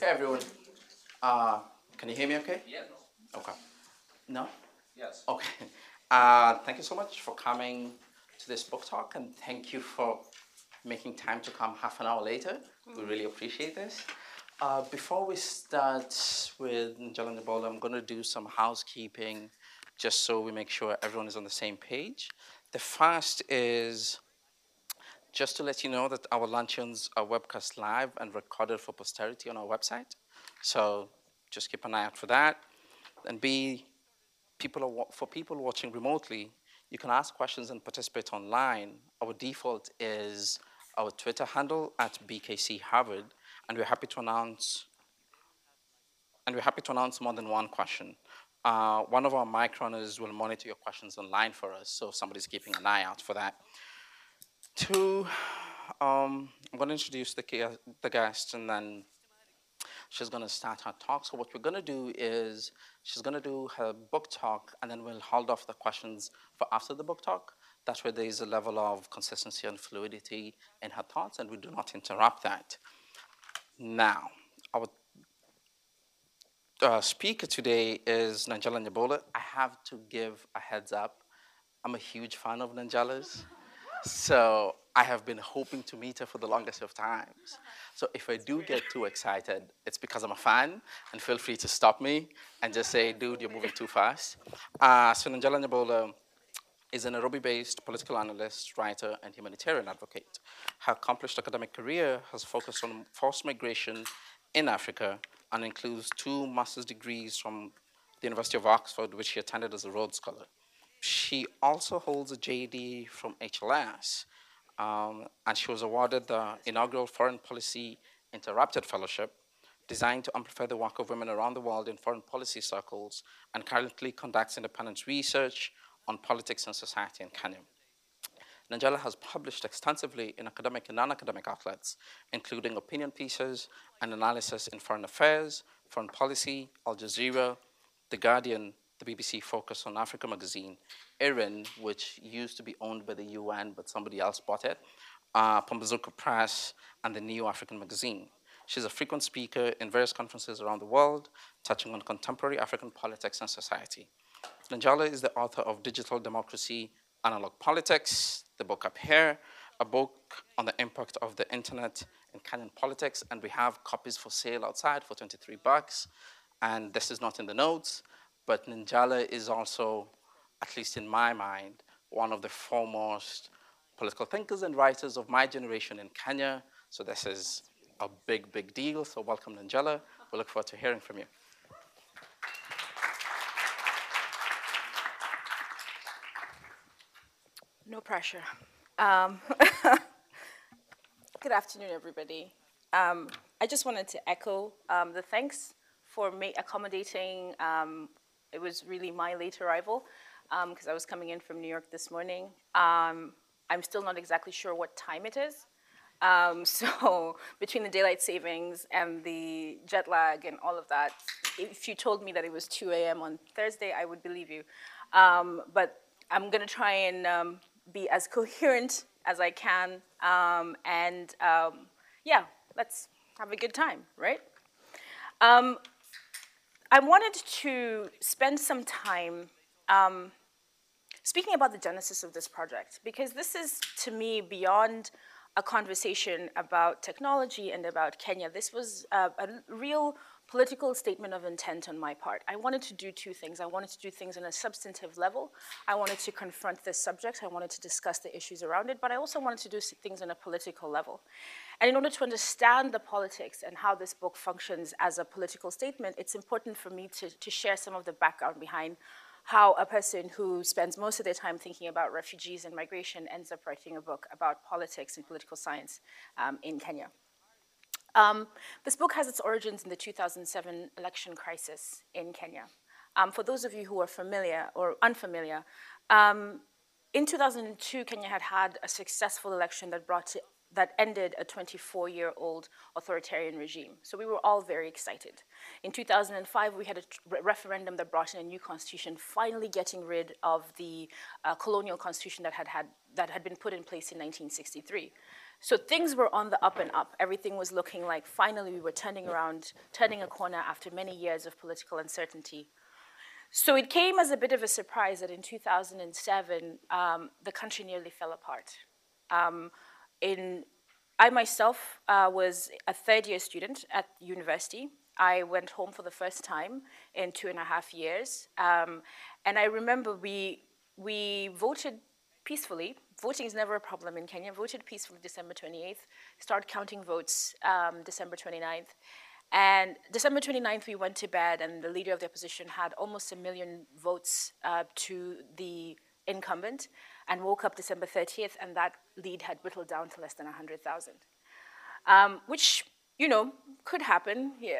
Hey everyone. Uh, can you hear me okay? Yeah, no. Okay. No? Yes. Okay. Uh, thank you so much for coming to this book talk and thank you for making time to come half an hour later. We really appreciate this. Uh, before we start with Nanjala Nyabola, I'm going to do some housekeeping just so we make sure everyone is on the same page. The first is just to let you know that our luncheons are webcast live and recorded for posterity on our website. So just keep an eye out for that. And B, people are, for people watching remotely, you can ask questions and participate online. Our default is our Twitter handle at BKC Harvard, and we're happy to announce and we're happy to announce more than one question. Uh, one of our mic runners will monitor your questions online for us, so somebody's keeping an eye out for that. Two, um, I'm going to introduce the, the guest, and then she's going to start her talk. So what we're going to do is she's going to do her book talk, and then we'll hold off the questions for after the book talk. That way there is a level of consistency and fluidity in her thoughts, and we do not interrupt that. Now, our uh, speaker today is Nanjala Nyabola. I have to give a heads up. I'm a huge fan of Nanjala's. So I have been hoping to meet her for the longest of times. So if I do get too excited, it's because I'm a fan, and feel free to stop me and just say, dude, you're moving too fast. Uh, so Nyabola is a Nairobi-based political analyst, writer, and humanitarian advocate. Her accomplished academic career has focused on forced migration in Africa and includes two master's degrees from the University of Oxford, which she attended as a Rhodes Scholar. She also holds a JD from HLS, um, and she was awarded the inaugural Foreign Policy Interrupted Fellowship, designed to amplify the work of women around the world in foreign policy circles, and currently conducts independent research on politics and society in Kenya. Nanjala has published extensively in academic and non-academic outlets, including opinion pieces and analysis in foreign affairs, foreign policy, Al Jazeera, The Guardian, the BBC Focus on Africa magazine, IRIN, which used to be owned by the UN, but somebody else bought it, uh, Pambazuka Press, and the New African magazine. She's a frequent speaker in various conferences around the world, touching on contemporary African politics and society. Nanjala is the author of Digital Democracy, Analog Politics, the book up here, a book on the impact of the internet in Kenyan politics, and we have copies for sale outside for 23 bucks. And this is not in the notes, but Nanjala is also, at least in my mind, one of the foremost political thinkers and writers of my generation in Kenya. So this is a big, big deal. So welcome, Nanjala. We look forward to hearing from you. No pressure. Um, good afternoon, everybody. Um, I just wanted to echo um, the thanks for accommodating. Um, it was really my late arrival because I was coming in from New York this morning. Um, I'm still not exactly sure what time it is. Um, so between the daylight savings and the jet lag and all of that, if you told me that it was 2 a.m. on Thursday, I would believe you. Um, but I'm going to try and um, be as coherent as I can. Um, and um, yeah, let's have a good time, right? I wanted to spend some time um, speaking about the genesis of this project because this is, to me, beyond a conversation about technology and about Kenya. This was a, a real political statement of intent on my part. I wanted to do two things. I wanted to do things on a substantive level. I wanted to confront this subject. I wanted to discuss the issues around it, but I also wanted to do things on a political level. And in order to understand the politics and how this book functions as a political statement, it's important for me to, to share some of the background behind how a person who spends most of their time thinking about refugees and migration ends up writing a book about politics and political science um, in Kenya. Um, this book has its origins in the 2007 election crisis in Kenya. Um, for those of you who are familiar or unfamiliar, um, in 2002, Kenya had had a successful election that brought to, that ended a 24-year-old authoritarian regime. So we were all very excited. In 2005, we had a re- referendum that brought in a new constitution, finally getting rid of the uh, colonial constitution that had, had, that had been put in place in 1963. So things were on the up and up. Everything was looking like finally we were turning around, turning a corner after many years of political uncertainty. So it came as a bit of a surprise that in 2007, um, the country nearly fell apart. Um, in, I myself uh, was a third year student at university. I went home for the first time in two and a half years. Um, and I remember we, we voted peacefully. Voting is never a problem in Kenya. Voted peacefully December 28th. Start counting votes um, December 29th. And December 29th, we went to bed, and the leader of the opposition had almost a million votes uh, to the incumbent, and woke up December 30th, and that lead had whittled down to less than 100,000, um, which, you know, could happen. Yeah,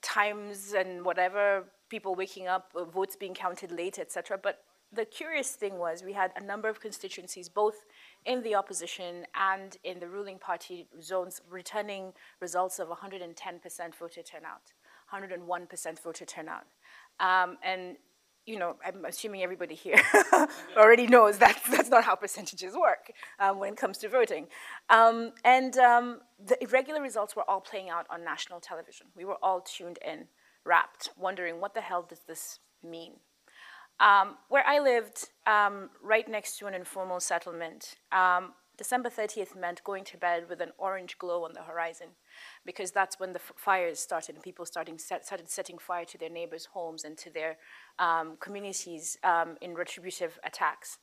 times and whatever, people waking up, uh, votes being counted late, etc. But the curious thing was we had a number of constituencies, both in the opposition and in the ruling party zones, returning results of 110% voter turnout, 101% voter turnout. Um, and, you know, I'm assuming everybody here already knows that that's not how percentages work um, when it comes to voting. Um, and um, the irregular results were all playing out on national television. We were all tuned in, wrapped, wondering what the hell does this mean? Um, where I lived, um, right next to an informal settlement, um, December 30th meant going to bed with an orange glow on the horizon because that's when the fires started and people starting set, started setting fire to their neighbors' homes and to their um, communities um, in retributive attacks.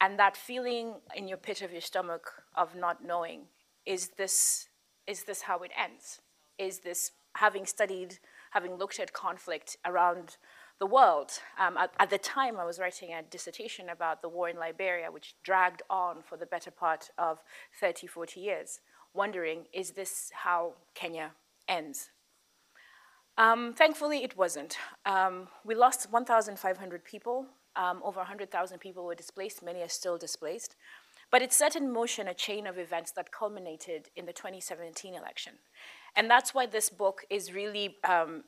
And that feeling in your pit of your stomach of not knowing, is this, is this how it ends? Is this, having studied, having looked at conflict around the world. Um, at, at, the time, I was writing a dissertation about the war in Liberia, which dragged on for the better part of 30, 40 years, wondering, is this how Kenya ends? Um, thankfully, it wasn't. Um, we lost 1,500 people. Um, over 100,000 people were displaced. Many are still displaced. But it set in motion a chain of events that culminated in the 2017 election. And that's why this book is really, um,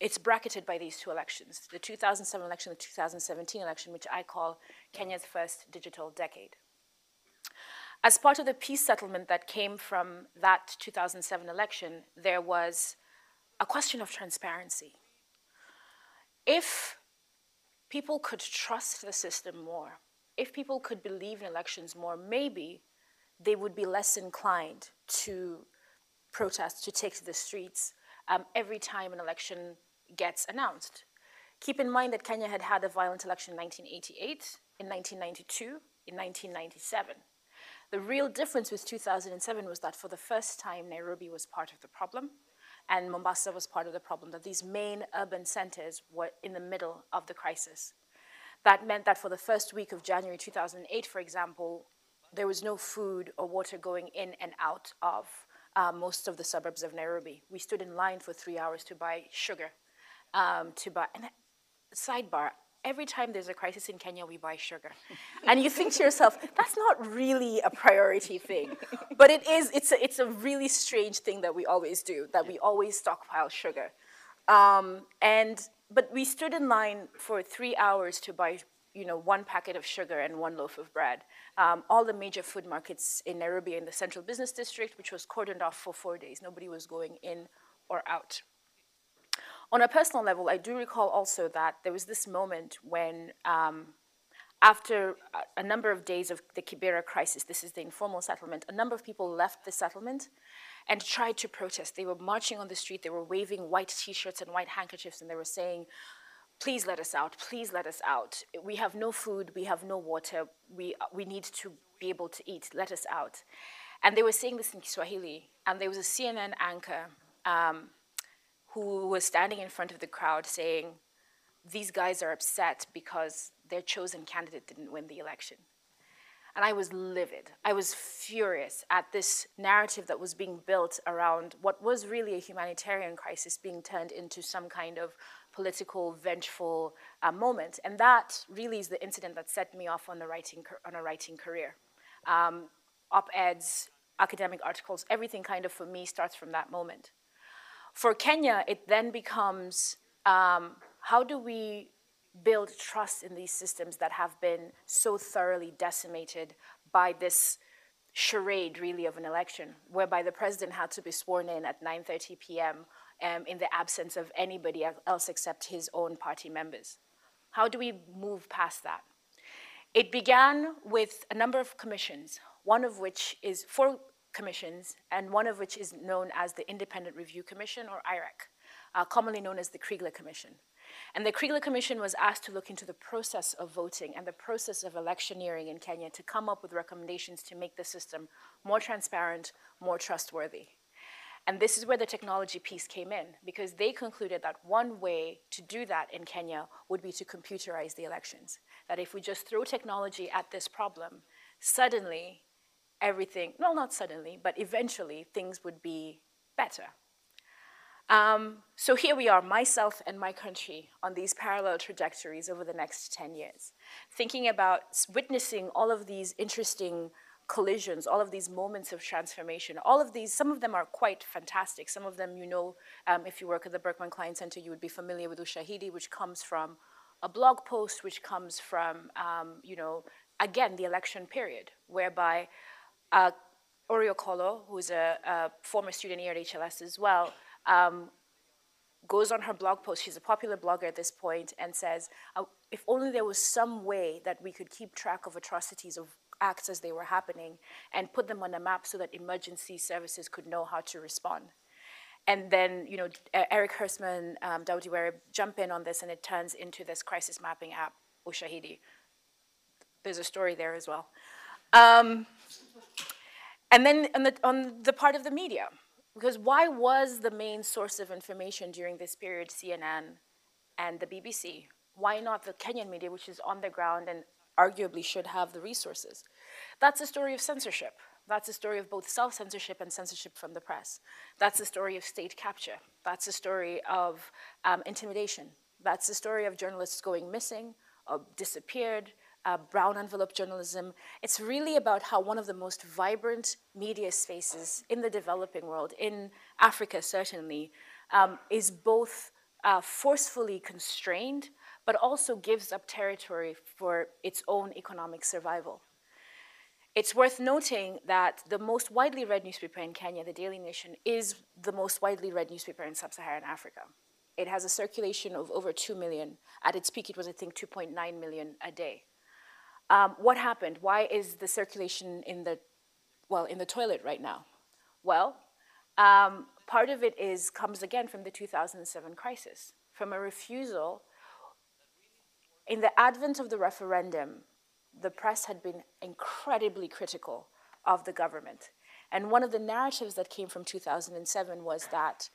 it's bracketed by these two elections, the 2007 election, the 2017 election, which I call Kenya's first digital decade. As part of the peace settlement that came from that 2007 election, there was a question of transparency. If people could trust the system more, if people could believe in elections more, maybe they would be less inclined to protest, to take to the streets, um, every time an election gets announced. Keep in mind that Kenya had had a violent election in 1988, in 1992, in 1997. The real difference with 2007 was that for the first time, Nairobi was part of the problem, and Mombasa was part of the problem, that these main urban centers were in the middle of the crisis. That meant that for the first week of January 2008, for example, there was no food or water going in and out of uh, most of the suburbs of Nairobi. We stood in line for three hours to buy sugar. Um, to buy, and sidebar, every time there's a crisis in Kenya, we buy sugar. and you think to yourself, that's not really a priority thing. But it is, it's a, it's a really strange thing that we always do, that we always stockpile sugar. Um, and, but we stood in line for three hours to buy you know, one packet of sugar and one loaf of bread. Um, all the major food markets in Nairobi in the central business district, which was cordoned off for four days. Nobody was going in or out. On a personal level, I do recall also that there was this moment when, um, after a, number of days of the Kibera crisis, this is the informal settlement, a number of people left the settlement and tried to protest. They were marching on the street, they were waving white t shirts and white handkerchiefs, and they were saying, please let us out, please let us out. We have no food, we have no water, we, we need to be able to eat, let us out. And they were saying this in Kiswahili, and there was a CNN anchor um, who was standing in front of the crowd saying, these guys are upset because their chosen candidate didn't win the election. And I was livid. I was furious at this narrative that was being built around what was really a humanitarian crisis being turned into some kind of political, vengeful uh, moment. And that really is the incident that set me off on, the writing, on a writing career. Um, op-eds, academic articles, everything kind of for me starts from that moment. For Kenya, it then becomes um, how do we build trust in these systems that have been so thoroughly decimated by this charade, really, of an election, whereby the president had to be sworn in at 9:30 p.m. Um, in the absence of anybody else except his own party members. How do we move past that? It began with a number of commissions, one of which is four commissions, and one of which is known as the Independent Review Commission, or IREC, uh, commonly known as the Kriegler Commission. And the Kriegler Commission was asked to look into the process of voting and the process of electioneering in Kenya to come up with recommendations to make the system more transparent, more trustworthy. And this is where the technology piece came in, because they concluded that one way to do that in Kenya would be to computerize the elections. That if we just throw technology at this problem, suddenly everything, well, not suddenly, but eventually things would be better. Um, so here we are, myself and my country, on these parallel trajectories over the next 10 years, thinking about witnessing all of these interesting collisions, all of these moments of transformation. All of these, some of them are quite fantastic. Some of them, you know, um, if you work at the Berkman Klein Center, you would be familiar with Ushahidi, which comes from a blog post, which comes from, um, you know, again, the election period, whereby uh, Kolo, who's a, a, former student here at HLS as well, um, goes on her blog post, she's a popular blogger at this point, and says, uh, if only there was some way that we could keep track of atrocities, of acts as they were happening, and put them on a map so that emergency services could know how to respond. And then, you know, Erik Hersman, um, jump in on this, and it turns into this crisis mapping app, Ushahidi. There's a story there as well. Um, and then on the, on the part of the media, because why was the main source of information during this period CNN and the BBC? Why not the Kenyan media, which is on the ground and arguably should have the resources? That's a story of censorship. That's a story of both self censorship and censorship from the press. That's a story of state capture. That's a story of um, intimidation. That's a story of journalists going missing, or disappeared, uh, brown envelope journalism. It's really about how one of the most vibrant media spaces in the developing world, in Africa certainly, um, is both uh, forcefully constrained, but also gives up territory for its own economic survival. It's worth noting that the most widely read newspaper in Kenya, the Daily Nation, is the most widely read newspaper in sub Saharan Africa. It has a circulation of over 2 million. At its peak, it was, I think, 2.9 million a day. Um, what happened? Why is the circulation in the, well, in the toilet right now? Well, um, part of it is, comes again from the 2007 crisis, from a refusal. In the advent of the referendum, the press had been incredibly critical of the government. And one of the narratives that came from 2007 was that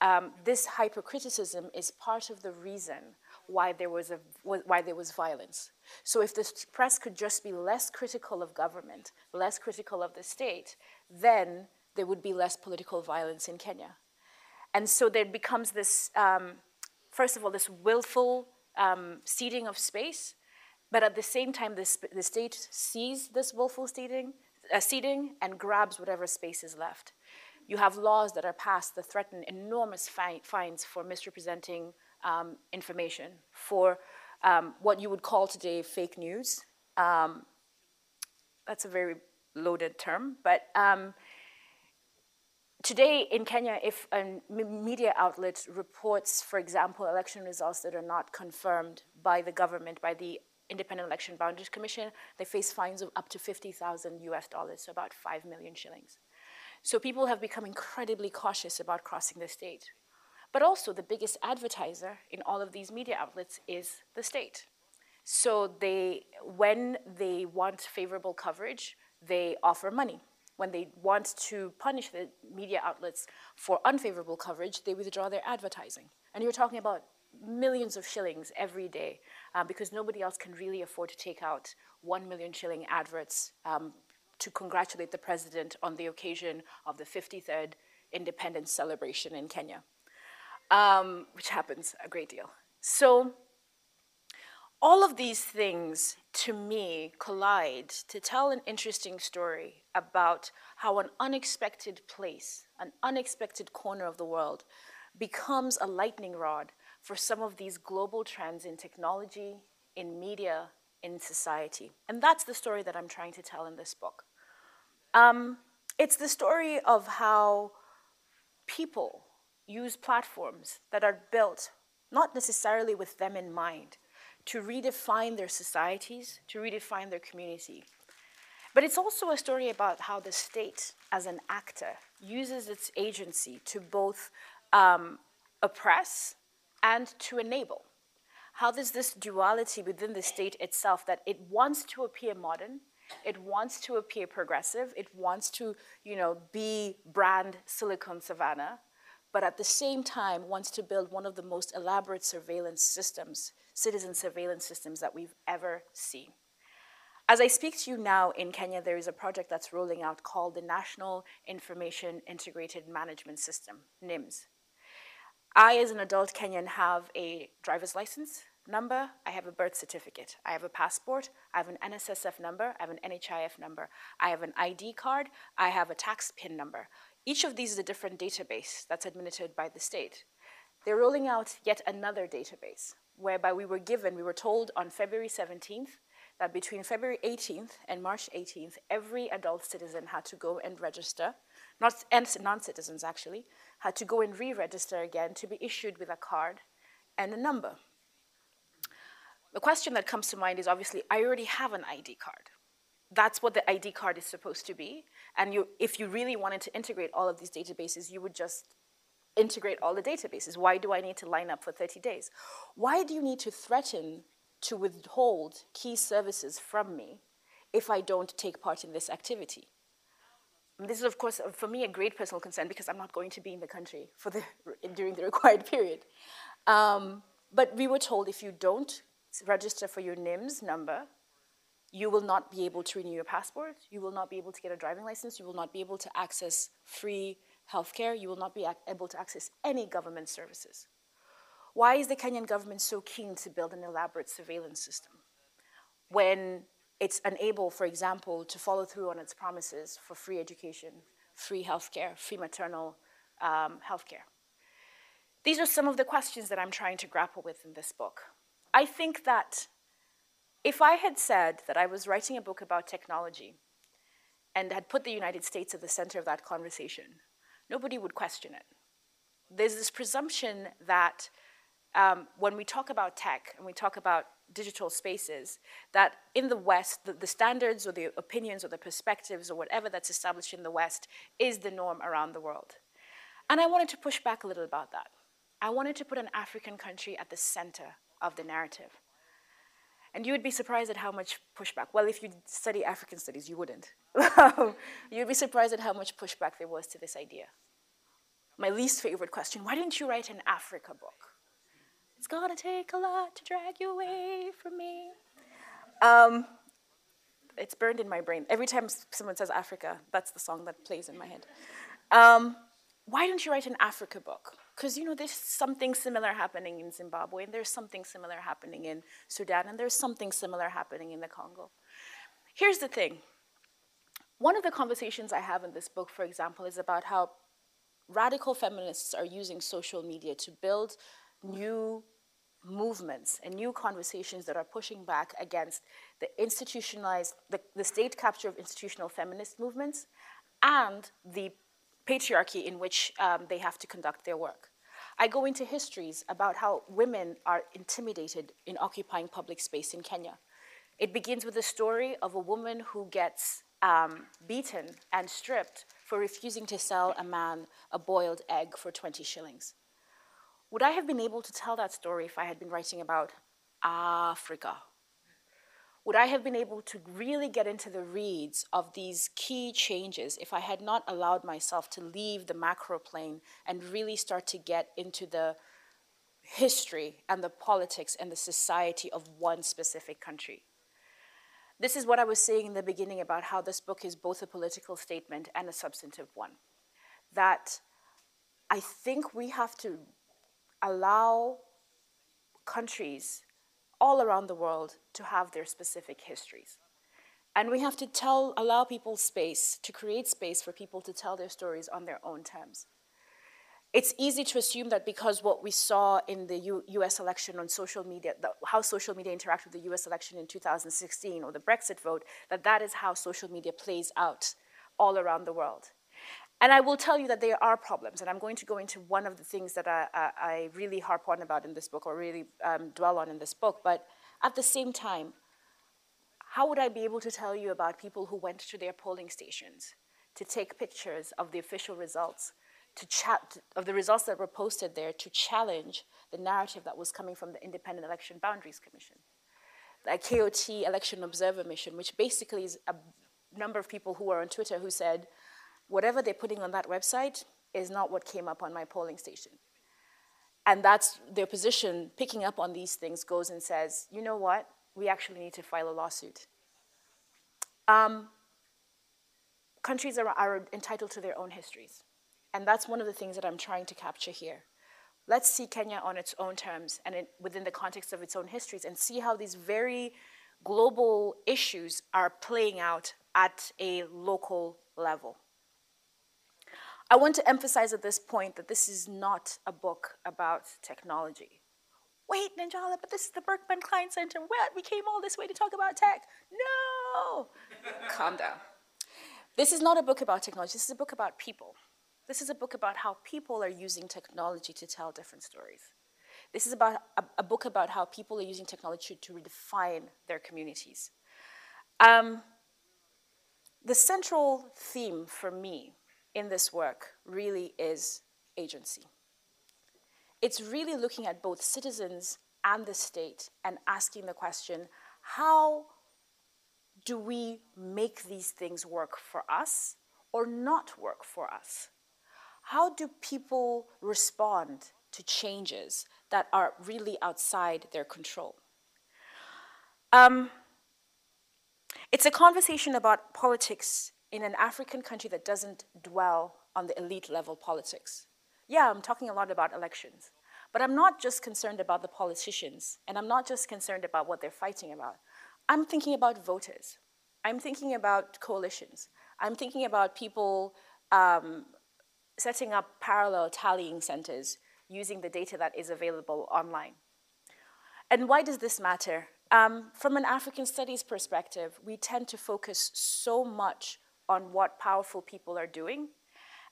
um, this hypercriticism is part of the reason why there was, a, why there was violence. So if the press could just be less critical of government, less critical of the state, then there would be less political violence in Kenya. And so there becomes this, um, first of all, this willful um, ceding of space, but at the same time, this, the state sees this willful ceding, uh, ceding and grabs whatever space is left. You have laws that are passed that threaten enormous fi fines for misrepresenting um, information for um, what you would call today fake news. Um, that's a very loaded term, but um, today in Kenya, if a media outlet reports, for example, election results that are not confirmed by the government, by the Independent Election Boundaries Commission, they face fines of up to 50,000 US dollars, so about 5 million shillings. So people have become incredibly cautious about crossing the state. But also, the biggest advertiser in all of these media outlets is the state. So they, when they want favorable coverage, they offer money. When they want to punish the media outlets for unfavorable coverage, they withdraw their advertising. And you're talking about millions of shillings every day uh, because nobody else can really afford to take out one million shilling adverts um, to congratulate the president on the occasion of the 53rd independence celebration in Kenya um, which happens a great deal. So all of these things, to me, collide to tell an interesting story about how an unexpected place, an unexpected corner of the world, becomes a lightning rod for some of these global trends in technology, in media, in society. And that's the story that I'm trying to tell in this book. Um, it's the story of how people use platforms that are built not necessarily with them in mind to redefine their societies, to redefine their community. But it's also a story about how the state, as an actor, uses its agency to both um, oppress and to enable. How there's this duality within the state itself that it wants to appear modern, it wants to appear progressive, it wants to, you know, be brand Silicon Savannah, but at the same time wants to build one of the most elaborate surveillance systems, citizen surveillance systems that we've ever seen. As I speak to you now in Kenya, there is a project that's rolling out called the National Information Integrated Management System, NIMS. I, as an adult Kenyan, have a driver's license number, I have a birth certificate, I have a passport, I have an NSSF number, I have an NHIF number, I have an ID card, I have a tax PIN number. Each of these is a different database that's administered by the state. They're rolling out yet another database, whereby we were given, we were told on February 17th that between February 18th and March 18th, every adult citizen had to go and register, not and non-citizens actually, had to go and re-register again to be issued with a card and a number. The question that comes to mind is obviously, I already have an ID card that's what the ID card is supposed to be. And you, if you really wanted to integrate all of these databases, you would just integrate all the databases. Why do I need to line up for 30 days? Why do you need to threaten to withhold key services from me if I don't take part in this activity? This is, of course, for me, a great personal concern because I'm not going to be in the country for the, during the required period. Um, but we were told if you don't register for your NIMS number, you will not be able to renew your passport, you will not be able to get a driving license, you will not be able to access free healthcare, you will not be able to access any government services. Why is the Kenyan government so keen to build an elaborate surveillance system when it's unable, for example, to follow through on its promises for free education, free healthcare, free maternal um, healthcare? These are some of the questions that I'm trying to grapple with in this book. I think that if I had said that I was writing a book about technology and had put the United States at the center of that conversation, nobody would question it. There's this presumption that um, when we talk about tech and we talk about digital spaces, that in the West, the, the, standards or the opinions or the perspectives or whatever that's established in the West is the norm around the world. And I wanted to push back a little about that. I wanted to put an African country at the center of the narrative. And you would be surprised at how much pushback. Well, if you study African studies, you wouldn't. You'd be surprised at how much pushback there was to this idea. My least favorite question why didn't you write an Africa book? It's gonna take a lot to drag you away from me. Um, it's burned in my brain. Every time someone says Africa, that's the song that plays in my head. Um, why don't you write an Africa book? Because, you know, there's something similar happening in Zimbabwe, and there's something similar happening in Sudan, and there's something similar happening in the Congo. Here's the thing. One of the conversations I have in this book, for example, is about how radical feminists are using social media to build new movements and new conversations that are pushing back against the institutionalized, the, the state capture of institutional feminist movements and the patriarchy in which um, they have to conduct their work. I go into histories about how women are intimidated in occupying public space in Kenya. It begins with a story of a woman who gets um, beaten and stripped for refusing to sell a man a boiled egg for 20 shillings. Would I have been able to tell that story if I had been writing about Africa would I have been able to really get into the reads of these key changes if I had not allowed myself to leave the macro plane and really start to get into the history and the politics and the society of one specific country? This is what I was saying in the beginning about how this book is both a political statement and a substantive one. That I think we have to allow countries all around the world to have their specific histories. And we have to tell, allow people space, to create space for people to tell their stories on their own terms. It's easy to assume that because what we saw in the U US election on social media, the, how social media interacted with the US election in 2016 or the Brexit vote, that that is how social media plays out all around the world. And I will tell you that there are problems, and I'm going to go into one of the things that I, I, really harp on about in this book, or really um, dwell on in this book. But at the same time, how would I be able to tell you about people who went to their polling stations to take pictures of the official results, to chat of the results that were posted there to challenge the narrative that was coming from the Independent Election Boundaries Commission, the KOT Election Observer Mission, which basically is a number of people who are on Twitter who said, whatever they're putting on that website is not what came up on my polling station. And that's their position, picking up on these things, goes and says, you know what? We actually need to file a lawsuit. Um, countries are, are entitled to their own histories. And that's one of the things that I'm trying to capture here. Let's see Kenya on its own terms and it, within the context of its own histories and see how these very global issues are playing out at a local level. I want to emphasize at this point that this is not a book about technology. Wait, Nanjala, but this is the Berkman Klein Center. What? We came all this way to talk about tech. No! Calm down. This is not a book about technology. This is a book about people. This is a book about how people are using technology to tell different stories. This is about a, a book about how people are using technology to redefine their communities. Um, the central theme for me in this work really is agency. It's really looking at both citizens and the state and asking the question how do we make these things work for us or not work for us? How do people respond to changes that are really outside their control? Um, it's a conversation about politics in an African country that doesn't dwell on the elite level politics. Yeah, I'm talking a lot about elections, but I'm not just concerned about the politicians, and I'm not just concerned about what they're fighting about. I'm thinking about voters. I'm thinking about coalitions. I'm thinking about people um, setting up parallel tallying centers using the data that is available online. And why does this matter? Um, from an African studies perspective, we tend to focus so much on what powerful people are doing.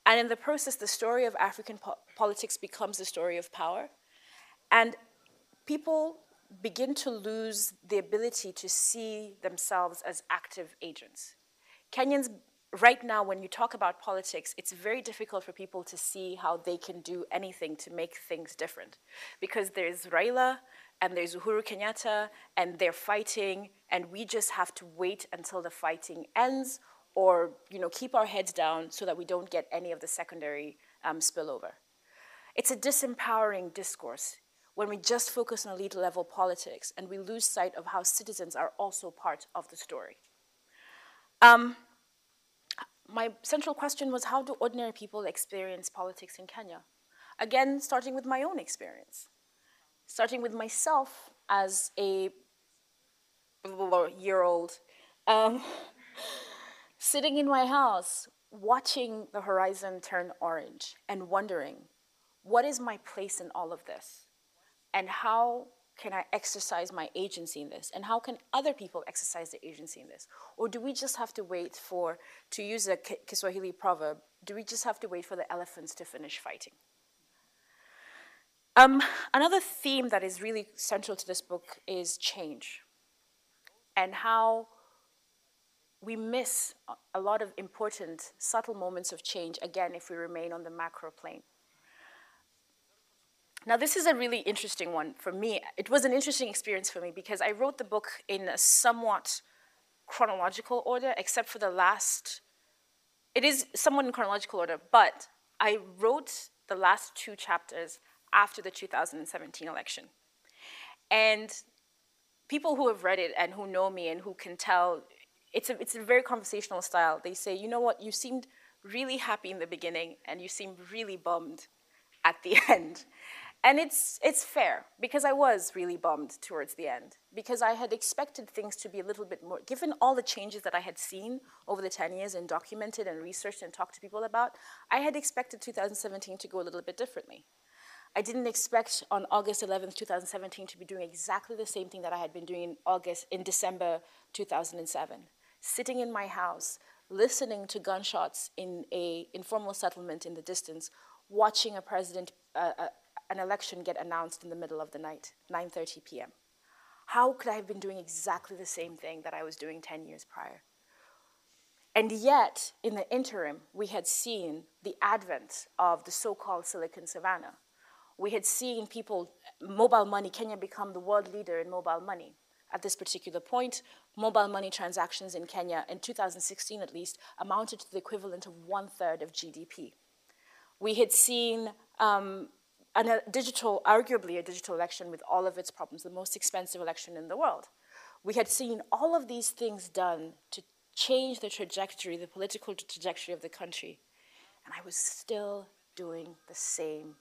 And in the process, the story of African po politics becomes the story of power. And people begin to lose the ability to see themselves as active agents. Kenyans, right now, when you talk about politics, it's very difficult for people to see how they can do anything to make things different. Because there's Raila and there's Uhuru Kenyatta, and they're fighting, and we just have to wait until the fighting ends or you know, keep our heads down so that we don't get any of the secondary um, spillover. It's a disempowering discourse when we just focus on elite level politics and we lose sight of how citizens are also part of the story. Um, my central question was how do ordinary people experience politics in Kenya? Again, starting with my own experience, starting with myself as a year old. Um, sitting in my house, watching the horizon turn orange and wondering, what is my place in all of this? And how can I exercise my agency in this? And how can other people exercise their agency in this? Or do we just have to wait for, to use a Kiswahili proverb, do we just have to wait for the elephants to finish fighting? Um, another theme that is really central to this book is change and how we miss a lot of important, subtle moments of change, again, if we remain on the macro plane. Now, this is a really interesting one for me. It was an interesting experience for me because I wrote the book in a somewhat chronological order, except for the last. It is somewhat in chronological order, but I wrote the last two chapters after the 2017 election. And people who have read it and who know me and who can tell it's a, it's a very conversational style. They say, you know what, you seemed really happy in the beginning and you seemed really bummed at the end. And it's, it's fair because I was really bummed towards the end because I had expected things to be a little bit more, given all the changes that I had seen over the 10 years and documented and researched and talked to people about, I had expected 2017 to go a little bit differently. I didn't expect on August 11th, 2017 to be doing exactly the same thing that I had been doing in August, in December 2007 sitting in my house, listening to gunshots in a informal settlement in the distance, watching a president, uh, uh, an election get announced in the middle of the night, 9.30 p.m. How could I have been doing exactly the same thing that I was doing 10 years prior? And yet, in the interim, we had seen the advent of the so-called Silicon Savannah. We had seen people, mobile money, Kenya become the world leader in mobile money. At this particular point, mobile money transactions in Kenya, in 2016 at least, amounted to the equivalent of one third of GDP. We had seen um, a digital, arguably a digital election with all of its problems, the most expensive election in the world. We had seen all of these things done to change the trajectory, the political trajectory of the country. And I was still doing the same.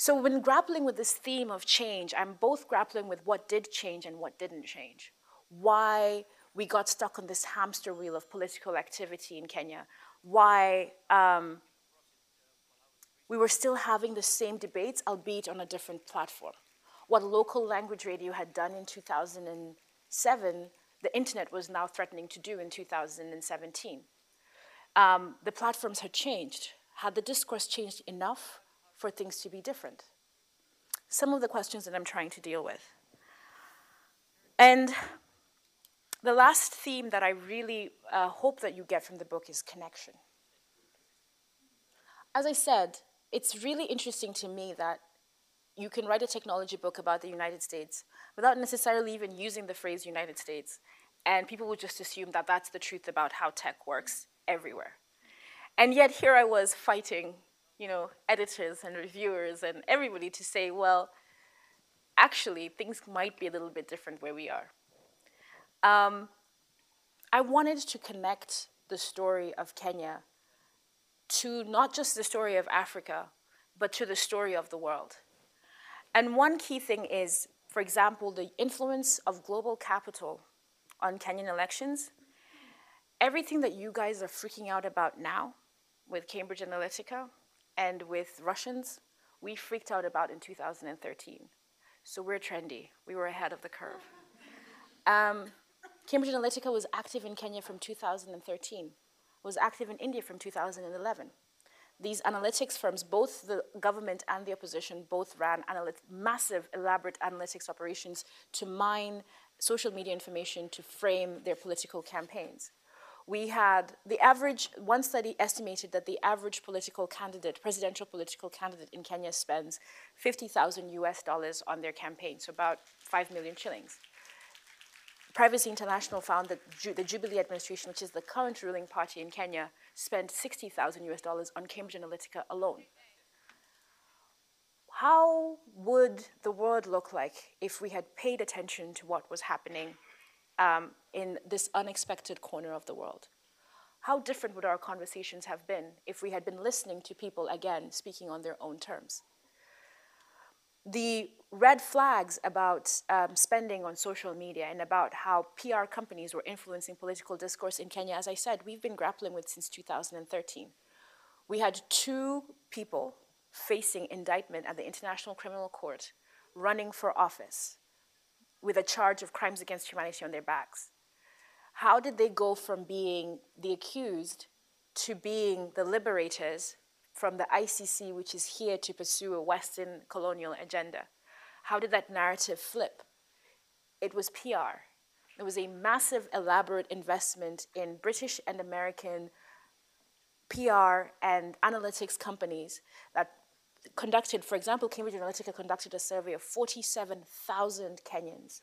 So, when grappling with this theme of change, I'm both grappling with what did change and what didn't change. Why we got stuck on this hamster wheel of political activity in Kenya. Why um, we were still having the same debates, albeit on a different platform. What local language radio had done in 2007 the internet was now threatening to do in 2017. Um, the platforms had changed. Had the discourse changed enough for things to be different? Some of the questions that I'm trying to deal with. And the last theme that I really uh, hope that you get from the book is connection. As I said, it's really interesting to me that you can write a technology book about the United States without necessarily even using the phrase United States. And people would just assume that that's the truth about how tech works everywhere. And yet here I was fighting, you know, editors and reviewers and everybody to say, well, actually, things might be a little bit different where we are. Um, I wanted to connect the story of Kenya to not just the story of Africa, but to the story of the world. And one key thing is, for example, the influence of global capital on Kenyan elections. Everything that you guys are freaking out about now with Cambridge Analytica and with Russians, we freaked out about in 2013. So we're trendy. We were ahead of the curve. Um, Cambridge Analytica was active in Kenya from 2013, was active in India from 2011 these analytics firms, both the government and the opposition, both ran massive, elaborate analytics operations to mine social media information to frame their political campaigns. We had the average, one study estimated that the average political candidate, presidential political candidate in Kenya spends 50,000 US dollars on their campaign, so about 5 million shillings. Privacy International found that Ju the Jubilee administration, which is the current ruling party in Kenya, spent 60,000 US dollars on Cambridge Analytica alone. How would the world look like if we had paid attention to what was happening um, in this unexpected corner of the world? How different would our conversations have been if we had been listening to people, again, speaking on their own terms? the red flags about um, spending on social media and about how PR companies were influencing political discourse in Kenya, as I said, we've been grappling with since 2013. We had two people facing indictment at the International Criminal Court running for office with a charge of crimes against humanity on their backs. How did they go from being the accused to being the liberators from the ICC, which is here to pursue a Western colonial agenda. How did that narrative flip? It was PR. It was a massive, elaborate investment in British and American PR and analytics companies that conducted, for example, Cambridge Analytica conducted a survey of 47,000 Kenyans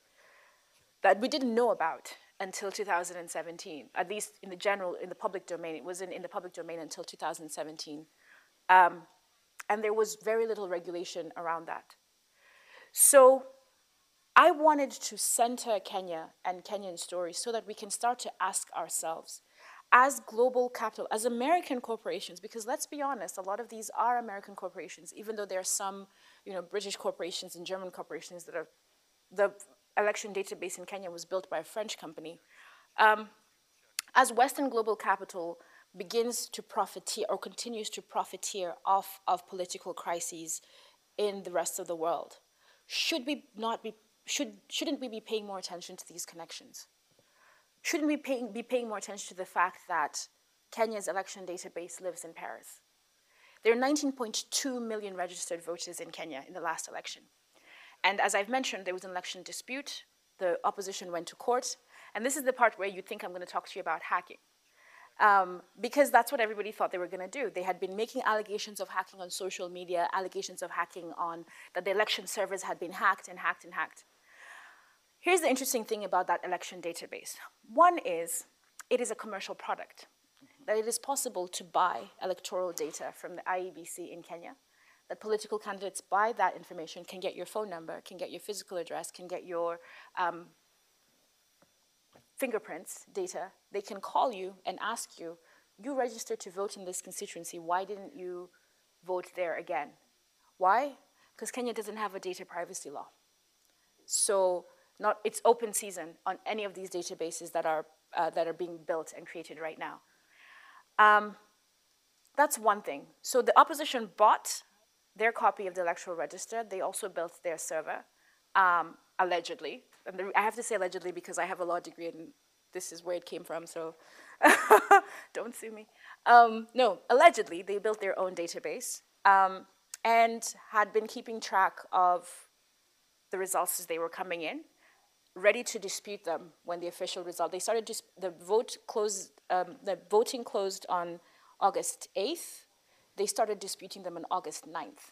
that we didn't know about until 2017, at least in the general, in the public domain. It wasn't in the public domain until 2017. Um, and there was very little regulation around that. So I wanted to center Kenya and Kenyan stories so that we can start to ask ourselves, as global capital, as American corporations, because let's be honest, a lot of these are American corporations, even though there are some, you know, British corporations and German corporations that are, the election database in Kenya was built by a French company. Um, as Western global capital, begins to profiteer or continues to profiteer off of political crises in the rest of the world. Should we not be should shouldn't we be paying more attention to these connections? Shouldn't we be paying more attention to the fact that Kenya's election database lives in Paris? There are 19.2 million registered voters in Kenya in the last election. And as I've mentioned, there was an election dispute. The opposition went to court. And this is the part where you think I'm going to talk to you about hacking. Um, because that's what everybody thought they were going to do. They had been making allegations of hacking on social media, allegations of hacking on that the election servers had been hacked and hacked and hacked. Here's the interesting thing about that election database. One is it is a commercial product, that it is possible to buy electoral data from the IEBC in Kenya, that political candidates buy that information, can get your phone number, can get your physical address, can get your um, fingerprints data, they can call you and ask you, you registered to vote in this constituency, why didn't you vote there again? Why? Because Kenya doesn't have a data privacy law. So not, it's open season on any of these databases that are, uh, that are being built and created right now. Um, that's one thing. So the opposition bought their copy of the electoral register. They also built their server, um, allegedly and the, I have to say allegedly because I have a law degree and this is where it came from, so don't sue me. Um, no, allegedly, they built their own database um, and had been keeping track of the results as they were coming in, ready to dispute them when the official result. They started the vote closed. Um, the voting closed on August 8th. They started disputing them on August 9th.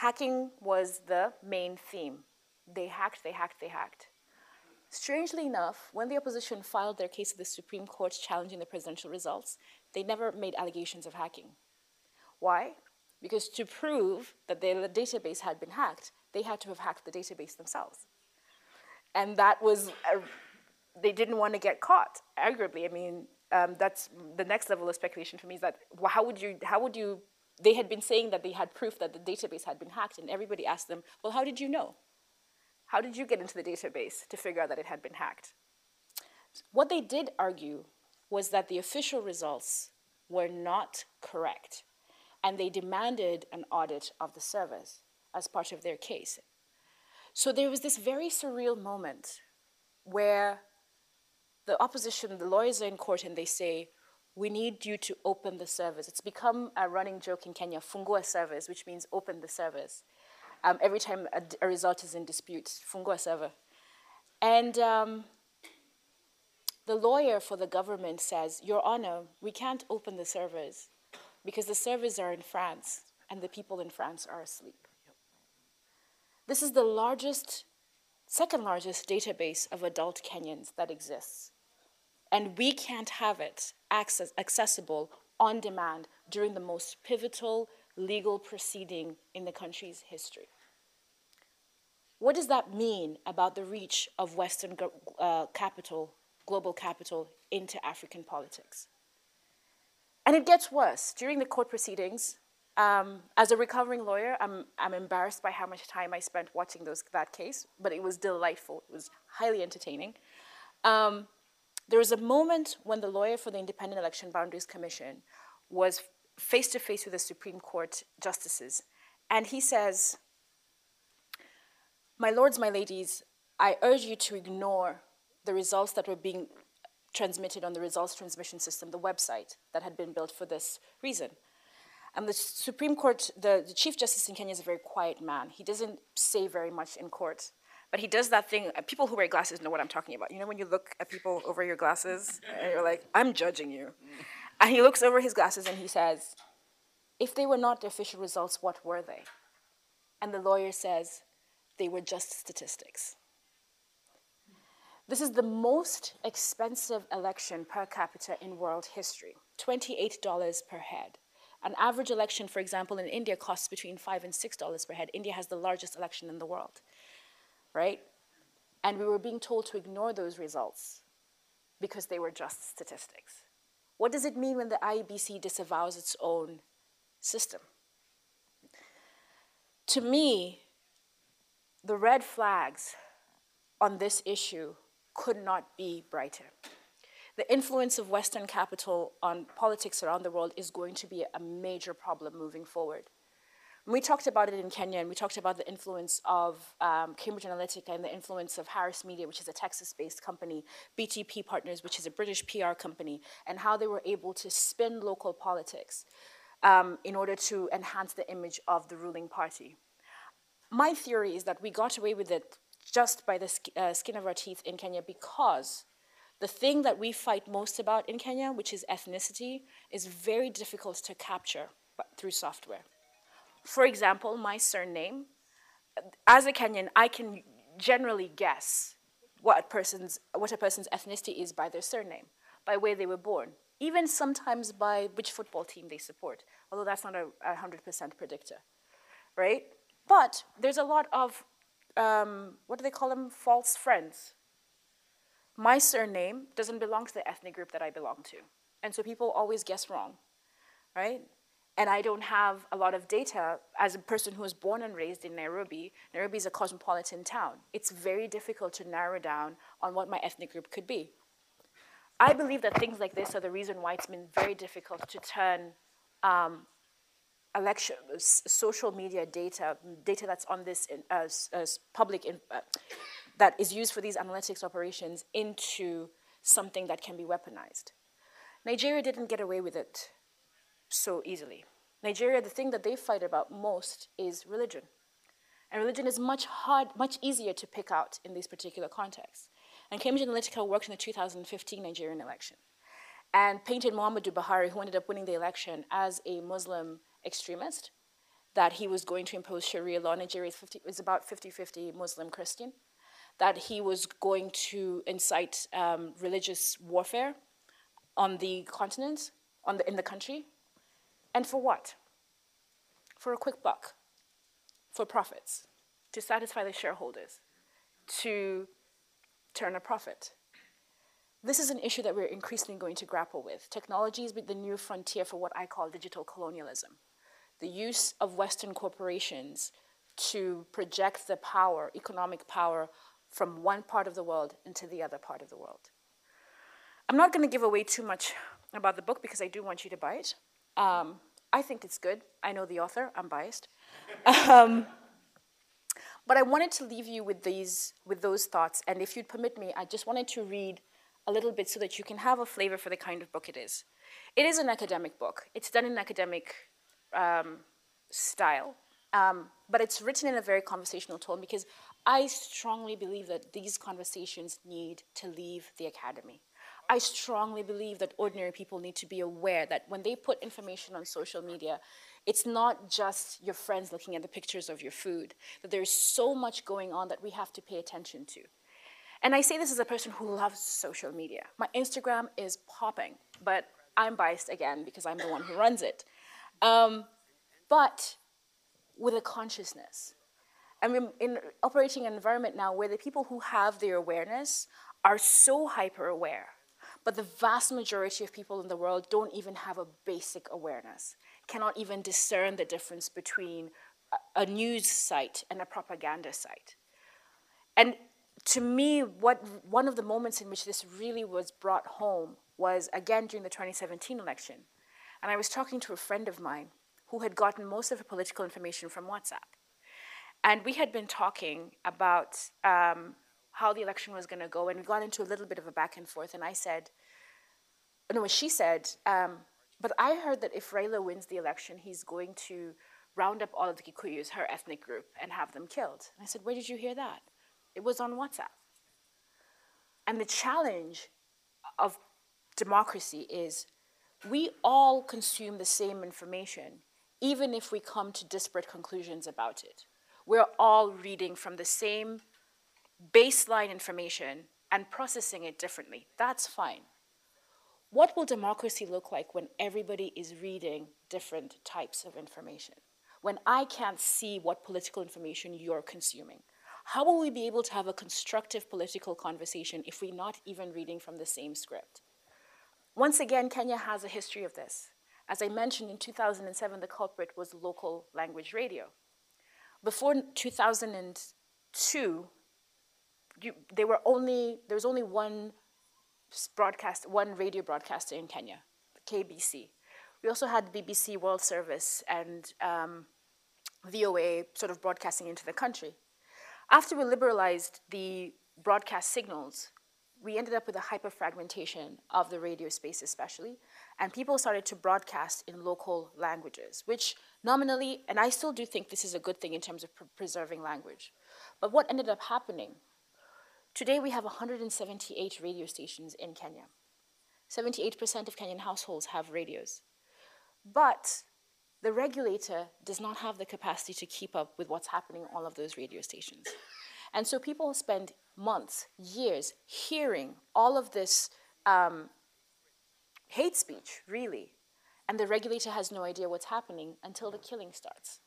Hacking was the main theme they hacked, they hacked, they hacked. Strangely enough, when the opposition filed their case to the Supreme Court challenging the presidential results, they never made allegations of hacking. Why? Because to prove that their database had been hacked, they had to have hacked the database themselves. And that was, a, they didn't want to get caught, arguably. I mean, um, that's the next level of speculation for me is that well, how would you, how would you, they had been saying that they had proof that the database had been hacked, and everybody asked them, well, how did you know? How did you get into the database to figure out that it had been hacked? What they did argue was that the official results were not correct, and they demanded an audit of the service as part of their case. So there was this very surreal moment where the opposition, the lawyers are in court, and they say, we need you to open the service. It's become a running joke in Kenya, fungua service, which means open the service um, every time a, a, result is in dispute, fungua server. And um, the lawyer for the government says, Your Honor, we can't open the servers because the servers are in France and the people in France are asleep. This is the largest, second largest database of adult Kenyans that exists. And we can't have it access, accessible on demand during the most pivotal legal proceeding in the country's history. What does that mean about the reach of Western uh, capital, global capital, into African politics? And it gets worse. During the court proceedings, um, as a recovering lawyer, I'm, I'm embarrassed by how much time I spent watching those, that case, but it was delightful. It was highly entertaining. Um, there was a moment when the lawyer for the Independent Election Boundaries Commission was face to face with the Supreme Court justices. And he says, My lords, my ladies, I urge you to ignore the results that were being transmitted on the results transmission system, the website that had been built for this reason. And the Supreme Court, the, the Chief Justice in Kenya is a very quiet man. He doesn't say very much in court. But he does that thing, uh, people who wear glasses know what I'm talking about. You know when you look at people over your glasses and you're like, I'm judging you. And he looks over his glasses and he says, If they were not the official results, what were they? And the lawyer says, They were just statistics. This is the most expensive election per capita in world history $28 per head. An average election, for example, in India costs between 5 and $6 per head. India has the largest election in the world, right? And we were being told to ignore those results because they were just statistics. What does it mean when the IEBC disavows its own system? To me, the red flags on this issue could not be brighter. The influence of Western capital on politics around the world is going to be a major problem moving forward. we talked about it in Kenya, and we talked about the influence of um, Cambridge Analytica and the influence of Harris Media, which is a Texas-based company, BTP Partners, which is a British PR company, and how they were able to spin local politics um, in order to enhance the image of the ruling party. My theory is that we got away with it just by the uh, skin of our teeth in Kenya because the thing that we fight most about in Kenya, which is ethnicity, is very difficult to capture through software. For example, my surname, as a Kenyan, I can generally guess what a person's, what a person's ethnicity is by their surname, by where they were born, even sometimes by which football team they support, although that's not a, 100% predictor, right? But there's a lot of, um, what do they call them, false friends. My surname doesn't belong to the ethnic group that I belong to. And so people always guess wrong, right? and I don't have a lot of data as a person who was born and raised in Nairobi. Nairobi is a cosmopolitan town. It's very difficult to narrow down on what my ethnic group could be. I believe that things like this are the reason why it's been very difficult to turn um, election, social media data, data that's on this in, as, as public, in, uh, that is used for these analytics operations into something that can be weaponized. Nigeria didn't get away with it so easily. Nigeria, the thing that they fight about most is religion. And religion is much hard, much easier to pick out in these particular contexts. And Cambridge Analytica worked in the 2015 Nigerian election and painted Muhammadu Buhari, who ended up winning the election, as a Muslim extremist, that he was going to impose Sharia law. Nigeria is, 50, is about 50-50 Muslim-Christian, that he was going to incite um, religious warfare on the continent, on the, in the country, and for what? For a quick buck, for profits, to satisfy the shareholders, to turn a profit. This is an issue that we're increasingly going to grapple with. Technology is the new frontier for what I call digital colonialism. The use of Western corporations to project the power, economic power, from one part of the world into the other part of the world. I'm not going to give away too much about the book because I do want you to buy it. Um, I think it's good. I know the author. I'm biased. um, but I wanted to leave you with these, with those thoughts. And if you'd permit me, I just wanted to read a little bit so that you can have a flavor for the kind of book it is. It is an academic book. It's done in academic um, style, um, but it's written in a very conversational tone because I strongly believe that these conversations need to leave the academy. I strongly believe that ordinary people need to be aware that when they put information on social media, it's not just your friends looking at the pictures of your food, that there's so much going on that we have to pay attention to. And I say this as a person who loves social media. My Instagram is popping, but I'm biased again because I'm the one who runs it. Um, but with a consciousness. And we're in operating an environment now where the people who have their awareness are so hyper aware but the vast majority of people in the world don't even have a basic awareness, cannot even discern the difference between a, a news site and a propaganda site. And to me, what one of the moments in which this really was brought home was again during the 2017 election. And I was talking to a friend of mine who had gotten most of her political information from WhatsApp. And we had been talking about um, how the election was going to go, and we got into a little bit of a back and forth. And I said, no, she said, um, but I heard that if Raila wins the election, he's going to round up all of the Kikuyus, her ethnic group, and have them killed. And I said, where did you hear that? It was on WhatsApp. And the challenge of democracy is we all consume the same information, even if we come to disparate conclusions about it. We're all reading from the same baseline information and processing it differently. That's fine. What will democracy look like when everybody is reading different types of information? When I can't see what political information you're consuming? How will we be able to have a constructive political conversation if we're not even reading from the same script? Once again, Kenya has a history of this. As I mentioned, in 2007, the culprit was local language radio. Before 2002, you, there were only there was only one broadcast, one radio broadcaster in Kenya, KBC. We also had BBC World Service and um, VOA sort of broadcasting into the country. After we liberalized the broadcast signals, we ended up with a hyperfragmentation of the radio space, especially, and people started to broadcast in local languages, which nominally, and I still do think this is a good thing in terms of pr preserving language. But what ended up happening? Today we have 178 radio stations in Kenya. 78% of Kenyan households have radios. But the regulator does not have the capacity to keep up with what's happening on all of those radio stations. And so people spend months, years hearing all of this um, hate speech, really, and the regulator has no idea what's happening until the killing starts.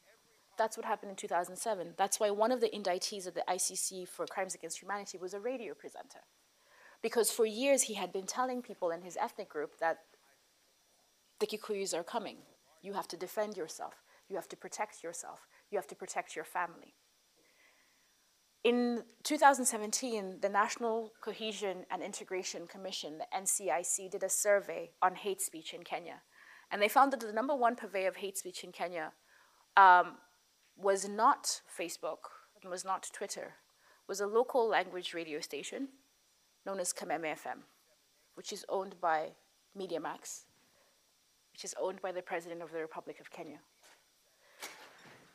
That's what happened in 2007. That's why one of the indictees of the ICC for crimes against humanity was a radio presenter. Because for years he had been telling people in his ethnic group that the Kikuyus are coming. You have to defend yourself. You have to protect yourself. You have to protect your family. In 2017, the National Cohesion and Integration Commission, the NCIC, did a survey on hate speech in Kenya. And they found that the number one purveyor of hate speech in Kenya um, was not Facebook, and was not Twitter, was a local language radio station known as Kameme FM, which is owned by MediaMax, which is owned by the President of the Republic of Kenya.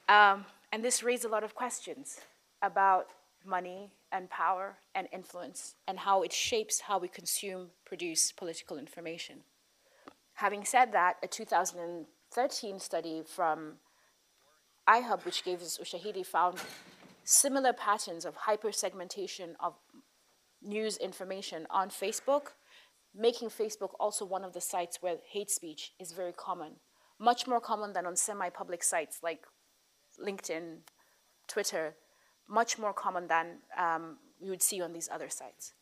Um, and this raised a lot of questions about money and power and influence and how it shapes how we consume, produce political information. Having said that, a 2013 study from iHub, which gave us Ushahidi, found similar patterns of hypersegmentation of news information on Facebook, making Facebook also one of the sites where hate speech is very common, much more common than on semi-public sites like LinkedIn, Twitter, much more common than um, we would see on these other sites.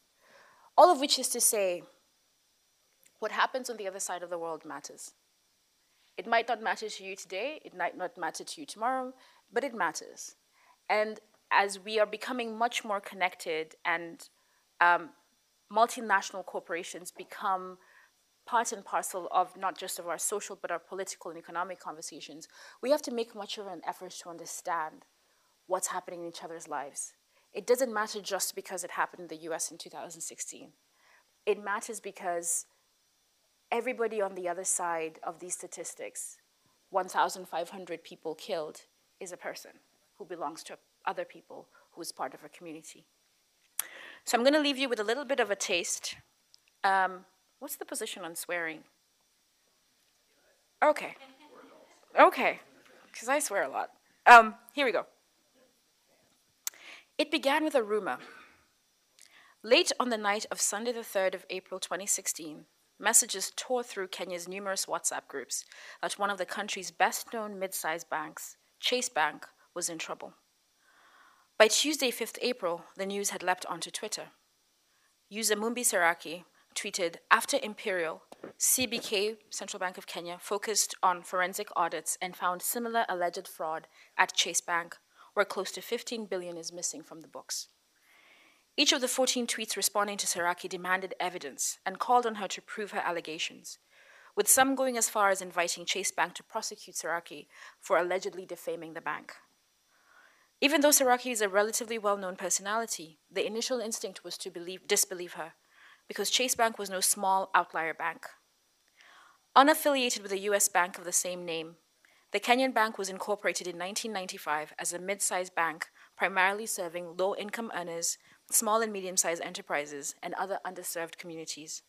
All of which is to say, what happens on the other side of the world matters. It might not matter to you today, it might not matter to you tomorrow, but it matters. And as we are becoming much more connected and um, multinational corporations become part and parcel of not just of our social but our political and economic conversations, we have to make much of an effort to understand what's happening in each other's lives. It doesn't matter just because it happened in the US in 2016. It matters because everybody on the other side of these statistics, 1,500 people killed, is a person who belongs to other people, who is part of a community. So I'm going to leave you with a little bit of a taste. Um, what's the position on swearing? Okay. Okay, because I swear a lot. Um, here we go. It began with a rumor. Late on the night of Sunday, the 3rd of April 2016, messages tore through Kenya's numerous WhatsApp groups that one of the country's best known mid sized banks, Chase Bank, was in trouble. By Tuesday, 5th April, the news had leapt onto Twitter. User Mumbi Seraki tweeted After Imperial, CBK, Central Bank of Kenya, focused on forensic audits and found similar alleged fraud at Chase Bank where close to 15 billion is missing from the books. Each of the 14 tweets responding to Seraki demanded evidence and called on her to prove her allegations, with some going as far as inviting Chase Bank to prosecute Seraki for allegedly defaming the bank. Even though Seraki is a relatively well known personality, the initial instinct was to believe, disbelieve her, because Chase Bank was no small outlier bank. Unaffiliated with a US bank of the same name, the Kenyan Bank was incorporated in 1995 as a mid sized bank primarily serving low income earners, small and medium sized enterprises, and other underserved communities.